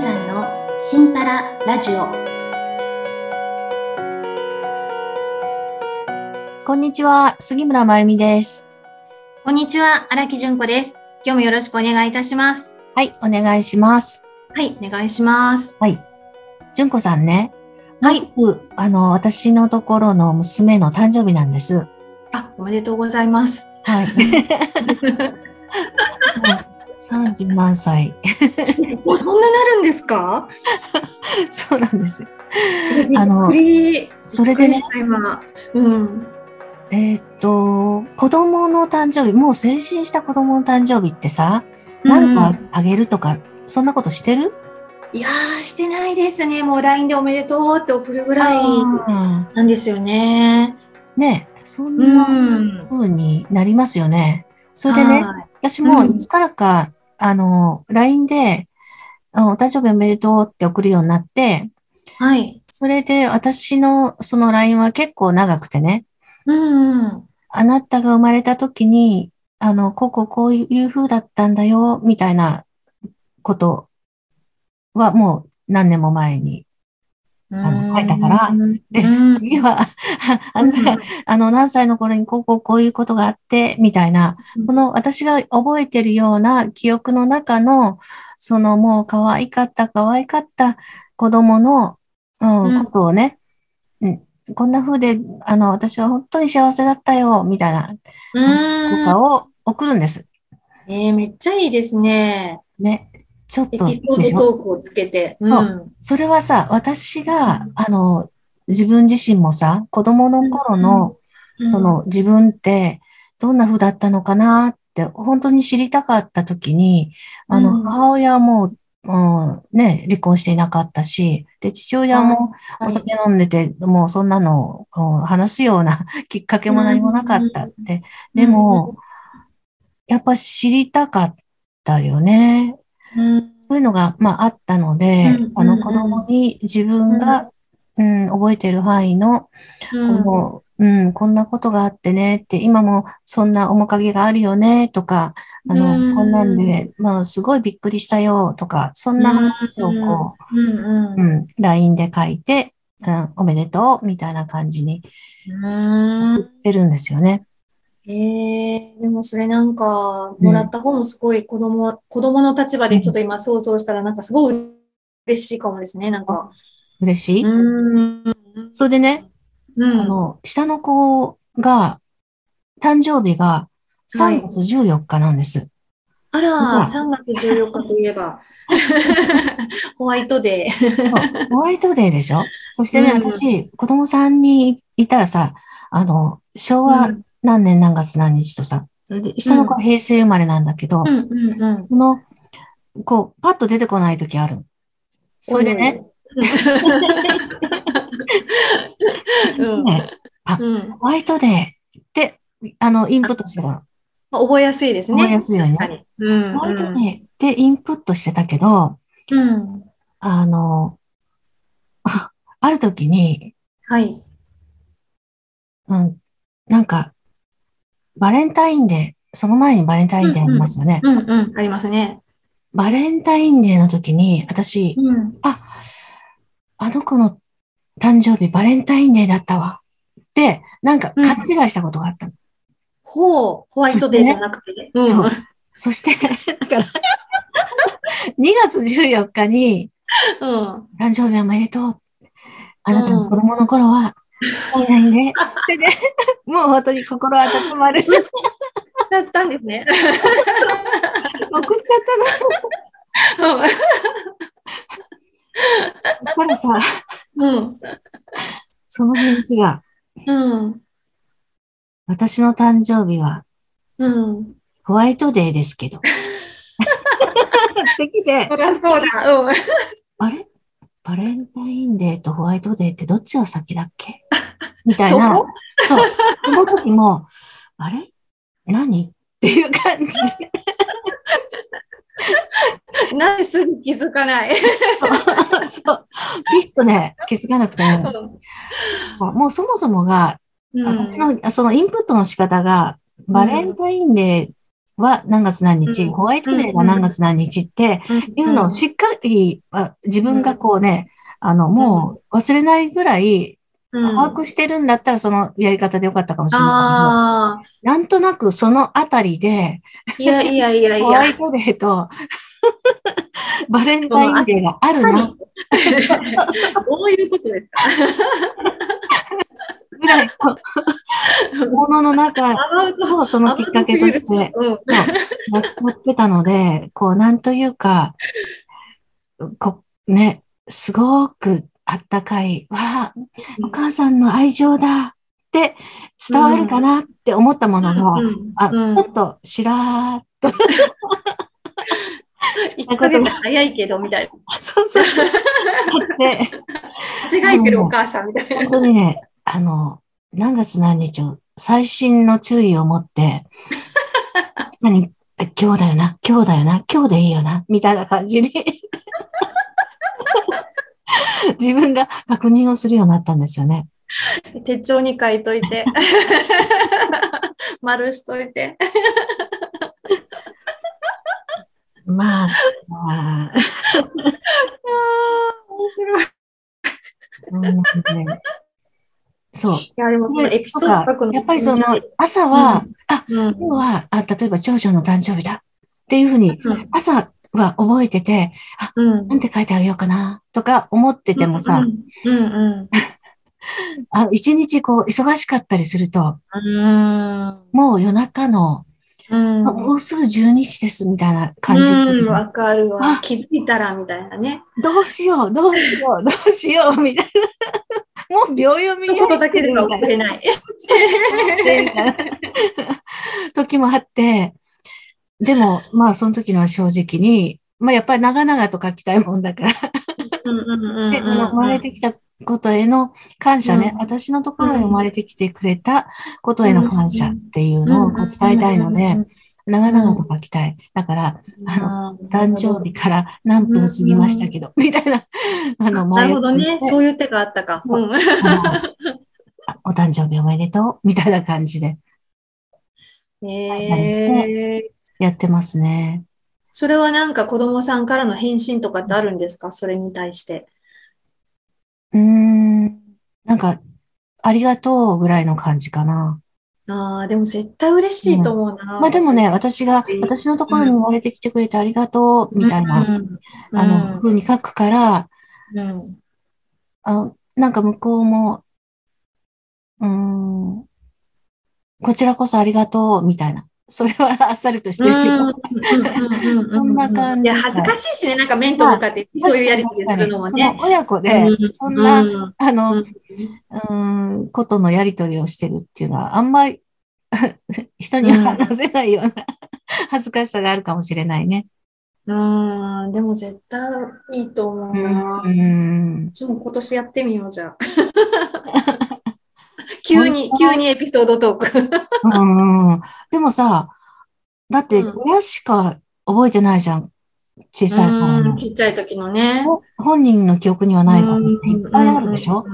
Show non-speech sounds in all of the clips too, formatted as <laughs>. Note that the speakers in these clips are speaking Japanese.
さんのシンパララジオこんにちは、杉村真由美です。こんにちは荒木純子です今日もよろしくお願いいたしますはい、お願いします。はいお願いしますはい。純子さんね、はいあの、私のところの娘の誕生日なんです。あおめでとうございますはい。<laughs> <laughs> 30万歳。もうそんななるんですか？<laughs> そうなんです。よ。あのそれでね、今。うん。えーっと、子供の誕生日、もう成人した子供の誕生日ってさ、なんかあげるとか、そんなことしてる？いやーしてないですね。もう LINE でおめでとうって送るぐらいうんなんですよね。ねそんうなん。風になりますよね。それでね、はい私もうん。いつからか、あの、LINE で、あお誕生日おめでとうって送るようになって、はい。それで私のその LINE は結構長くてね、うんうんあなたが生まれた時に、あの、こうこうこういう風だったんだよ、みたいなことはもう何年も前に。あの書いたからでうん。次は、<laughs> あなたがあの、何歳の頃にこうこうこういうことがあって、みたいな、この私が覚えてるような記憶の中の、そのもう可愛かった、可愛かった子供の、うんうん。ことをね、うん、こんな風で、あの、私は本当に幸せだったよ、みたいな、うん。とかを送るんです。えー、めっちゃいいですね。ね。ちょっとエピソードトークをつけて。そう。ん。それはさ、私が、あの、自分自身もさ、子供の頃の、うんその自分ってどんな風だったのかなって本当に知りたかった時に、あの、うん。母親も、うん、ね、離婚していなかったし、で、父親もはい。お酒飲んでて、もうそんなの話すような <laughs> きっかけも何もなかったって。でも、やっぱ知りたかったよね。うんそういうのが、まあ、あったのでうん、あの、うん子供に自分が、うん、覚えてる範囲の、うん。この、うん、こんなことがあってねって、今もそんな面影があるよねとか、あの、うん。こんなんで、まあ、すごいびっくりしたよとか、そんな話をこうんう、うん、LINE で書いて、うん、おめでとうみたいな感じにうん。言ってるんですよね。えー、でもそれなんか、もらった方もすごい子供、子供の立場でちょっと今想像したらなんかすごい嬉しいかもですね、なんか。嬉しい、うん。それでね、うん。あの、下の子が、誕生日が3月14日なんです。あら、じゃ3月14日といえば、<laughs> ホワイトデー。ホワイトデーでしょ？そしてね、うん私、子供さんにいたらさ、あの、昭和何年何月何日とさ、で下の子は平成生まれなんだけど、うんうんうん。その、こう、パッと出てこない時ある。それでね、<laughs> うん。ねあうん。ホワイトデーって、あの、インプットしてた覚えやすいですね。覚えやすいよね。うん。ホワイトデーってインプットしてたけど、うん。あの、<laughs> ある時に、はい。うん、なんか、バレンタインデー、その前にバレンタインデーありますよね。うんうん。ありますね。バレンタインデーの時に、私、うん。あ、あの子の誕生日バレンタインデーだったわ。って、なんか勘違いしたことがあったの。ほう、ホワイトデーじゃなくて。うん。そうそして、だから、2月14日に、うん。誕生日おめでとう。あなたの子供の頃は、何々ね。でね、もう本当に心温まる。だったんですね。送っちゃったな。そしたらさ、うん。その返事が、うん。私の誕生日はうん。ホワイトデーですけど。<laughs> ってきて、そりゃそうだ。うん。あれ？バレンタインデーとホワイトデーってどっちが先だっけ？<laughs> みたいそな。こ？そう。その時も、あれ？何？っていう感じで。なんですぐ気づかない。そう。ピッとね、気づかなくて、もうそもそもが、うん私の、そのインプットの仕方が、バレンタインデーは何月何日、うん。ホワイトデーが何月何日っていうのをしっかり、あ自分がこうね、あの、もう忘れないぐらいうん。把握してるんだったらそのやり方でよかったかもしれないけど、なんとなくそのあたりで、いやいやいやいや。ホワ。イトデーと <laughs> バレンタインデーがあるな。ど <laughs> ういうことですかぐらいのものの中をそのきっかけとして、うん。そう、やっちゃってたので、こう、なんというか、こね、すごくあったかい、わあ、お母さんの愛情だって伝わるかなって思ったものが、うんあ、うんちょっとしらーっと、1ヶ月早いけど、みたいな。<laughs> そうそう <laughs> 間違えてるお母さんみたいな。本当にね、あの、何月何日を細心の注意を持って、<laughs> 何、今日だよな、今日だよな、今日でいいよな、みたいな感じに、<laughs> 自分が確認をするようになったんですよね。手帳に書いといて。<laughs> 丸しといて。まあ、まあ、面白い。いそんなんで、そう。や、でもそのエピソードやっぱりその、朝は、あ、うん、今日は、あ、例えば長女の誕生日だっていうふうに、うん朝は覚えてて、あ、うん。なんて書いてあげようかな、とか思っててもさ、<laughs> あ一日こう忙しかったりすると、うん。もう夜中の、うん。あもうすぐ12時ですみたいな感じで、うん、わかるわあ。気づいたら、みたいなね。どうしよう、どうしよう、どうしよう、みたいな。もう秒読み一言だけでは送れない。<laughs> 時もあって、でも、まあ、その時のは正直に、まあ、やっぱり長々と書きたいもんだから、で生まれてきたことへの感謝ね、うん。私のところに生まれてきてくれたことへの感謝っていうのを伝えたいので、長々と書きたい。だから、あの、誕生日から何分過ぎましたけど、みたいな、あの、なるほどね。うそういう手があったか。うん <laughs> お誕生日おめでとう、みたいな感じでえー、やってますね。それはなんか子供さんからの返信とかってあるんですか？それに対して。うーん、なんか、ありがとうぐらいの感じかな。ああ、でも絶対嬉しいと思うな。まあでもね、私が、うん。私のところに生まれてきてくれてありがとう、みたいな、うん。あの、風に書くから、うんあなんか向こうも、うーん、こちらこそありがとう、みたいな。それはあっさりとしてるけど、そんな感じいや、恥ずかしいしね、なんか面と向かってそういうやりとりするのもそね。の親子で、うんそんな、うんあの、うんことのやりとりをしてるっていうのは、あんまり <laughs> 人には話せないような恥ずかしさがあるかもしれないね。うん、でも絶対いいと思うな。うん。私も今年やってみよう、じゃあ。<laughs> 急に、急にエピソードトーク。うん。でもさ、だってうん親しか覚えてないじゃん。小さい頃。ちっちゃい時のね。本人の記憶にはないことっていっぱいあるでしょ？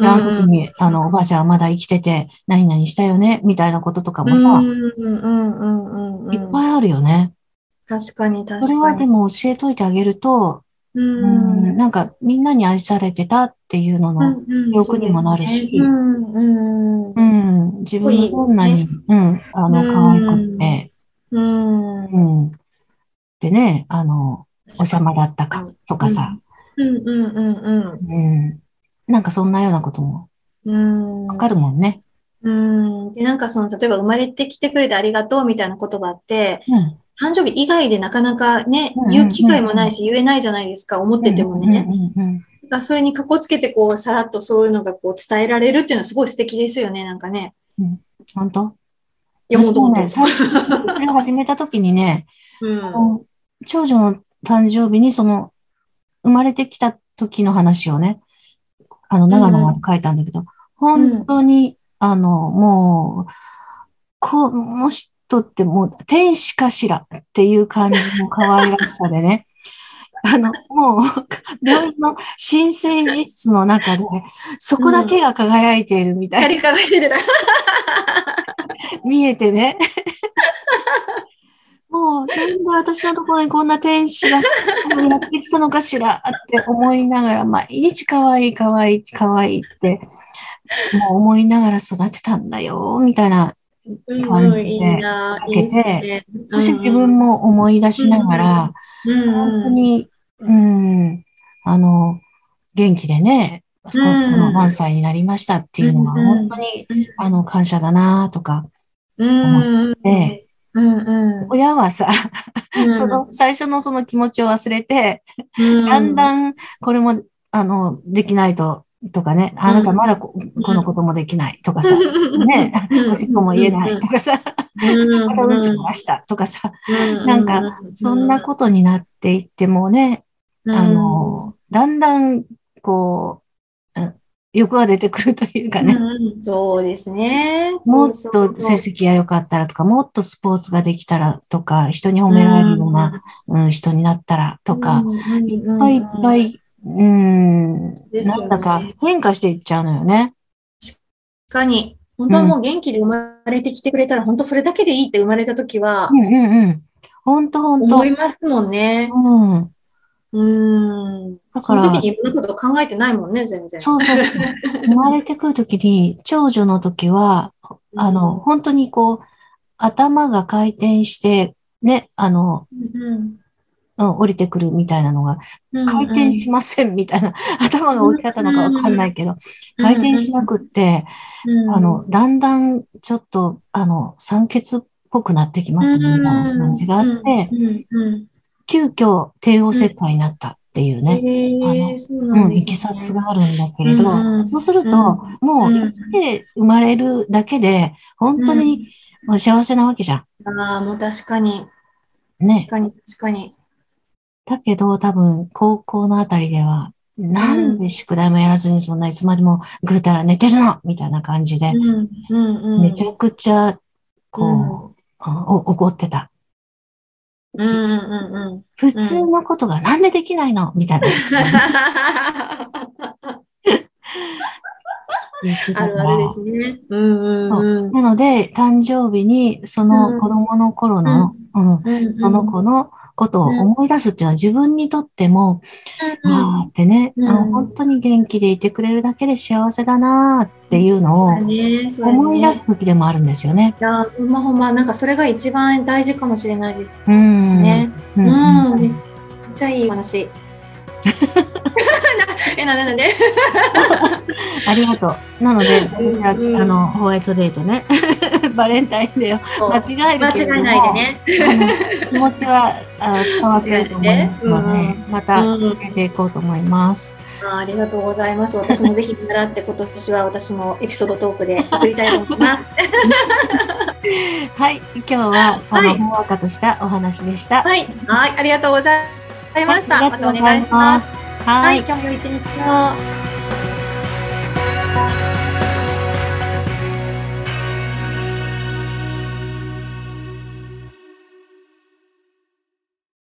あの時に、あの、おばあちゃんはまだ生きてて、何々したよね、みたいなこととかもさいっぱいあるよね。確かに確それはでかに。も教えといてあげると、ううん。んなんかみんなに愛されてたっていうのの、記憶にもなるし。自分がどんなに、うん、あの、可愛くって、うん。うん。でね、あの、おしゃまだったかとかさ、うんうんうん。うん。なんかそんなようなこともうん。わかるもんね。うん。で、なんかその、例えば生まれてきてくれてありがとうみたいな言葉って、うん。誕生日以外でなかなかね言う機会もないし、言えないじゃないですか、思っててもね。それにかこつけて、こう、さらっとそういうのがこう伝えられるっていうのはすごい素敵ですよね、なんかね。本当？いや、もうどんどん私もね、最初、それを始めた時にね、<laughs> うん。長女の誕生日にその、生まれてきた時の話をね、あの、長野まで書いたんだけど、本当に、あの、もう、この人ってもう天使かしらっていう感じの可愛らしさでね、<laughs> あの、もう、病院の新生室の中で、そこだけが輝いているみたいな、光り輝いてる。<laughs> 見えてね。<laughs> もう全部私のところにこんな天使がやってきたのかしらって思いながら、毎日可愛い可愛い可愛いって、もう思いながら育てたんだよ、みたいな感じでいいな。かけて。そして自分も思い出しながら、うん本当に、うん、あの、元気でね、この何歳になりましたっていうのがうん本当に、あの、感謝だなとか、うんでうんうん。親はさ、うん。その最初のその気持ちを忘れて、うん。だんだんこれも、あの、できないと、とかね、あ、なんかまだここのこともできない。とかさ、ね、おしっこも言えない。とかさ、うん。またうんちも出した。とかさ、うん。なんか、そんなことになっていってもね、あの、だんだん、こう、うん欲が出てくるというかね、うん。そうですね。もっと成績が良かったらとか、もっとスポーツができたらとか、人に褒められるような、うん、人になったらとか、いっぱいいっぱい、うん、なんだか変化していっちゃうのよね。確かに、本当はもう元気で生まれてきてくれたら、本当それだけでいいって生まれたときはう、んうんうん。ほんとほんと思。いますもんね。うん。うん。だからその時にいろんなこと考えてないもんね、全然。そうそう。<laughs> 生まれてくるときに、長女の時は、あの、本当にこう、頭が回転して、ね、あの、うん、うん、降りてくるみたいなのが、うん。回転しませんみたいな、<laughs> 頭が降り方のかわかんないけど、回転しなくって、うん、あの、だんだんちょっと、あの、酸欠っぽくなってきますね、みたいな感じがあって。急遽帝王切開になったっていうね、へえ、そうんんですねきさつがあるんだけれど、そうすると、うんもううん生きて生まれるだけで、本当に幸せなわけじゃああ、もう確かに、ん。ね確。かに、確かに。だけど、多分、高校のあたりでは、なんで宿題もやらずにそんないつまでもぐうたら寝てるの？みたいな感じで。めちゃくちゃ、こう、怒ってた。普通のことがなんでできないの？みたいな。<laughs> あるあるですね。なので、誕生日に、その子供の頃の、その子のことを思い出すっていうのは自分にとっても、うんああってね、うんあの本当に元気でいてくれるだけで幸せだなっていうのを思い出す時でもあるんですよね。いや、ほんまほんま、なんかそれが一番大事かもしれないですうん。ね。ううんん。めっうんちゃいいお話。<laughs> え、な、な、なんで？ありがとう。なので、私は、うんあの、ホワイトデーとね、<laughs> バレンタインデーを間違える間違けれども、えないでね。気持ちはあ伝わってると思いますので、ねまた続けていこうと思います。あありがとうございます。私もぜひ見習って今年は私もエピソードトークで送りたいと思います。<laughs> はい、今日は、あの、はいほんわかとしたお話でした。はい。はい。ありがとうございました。はいまたお願いします。はい。。今日も良い一日を。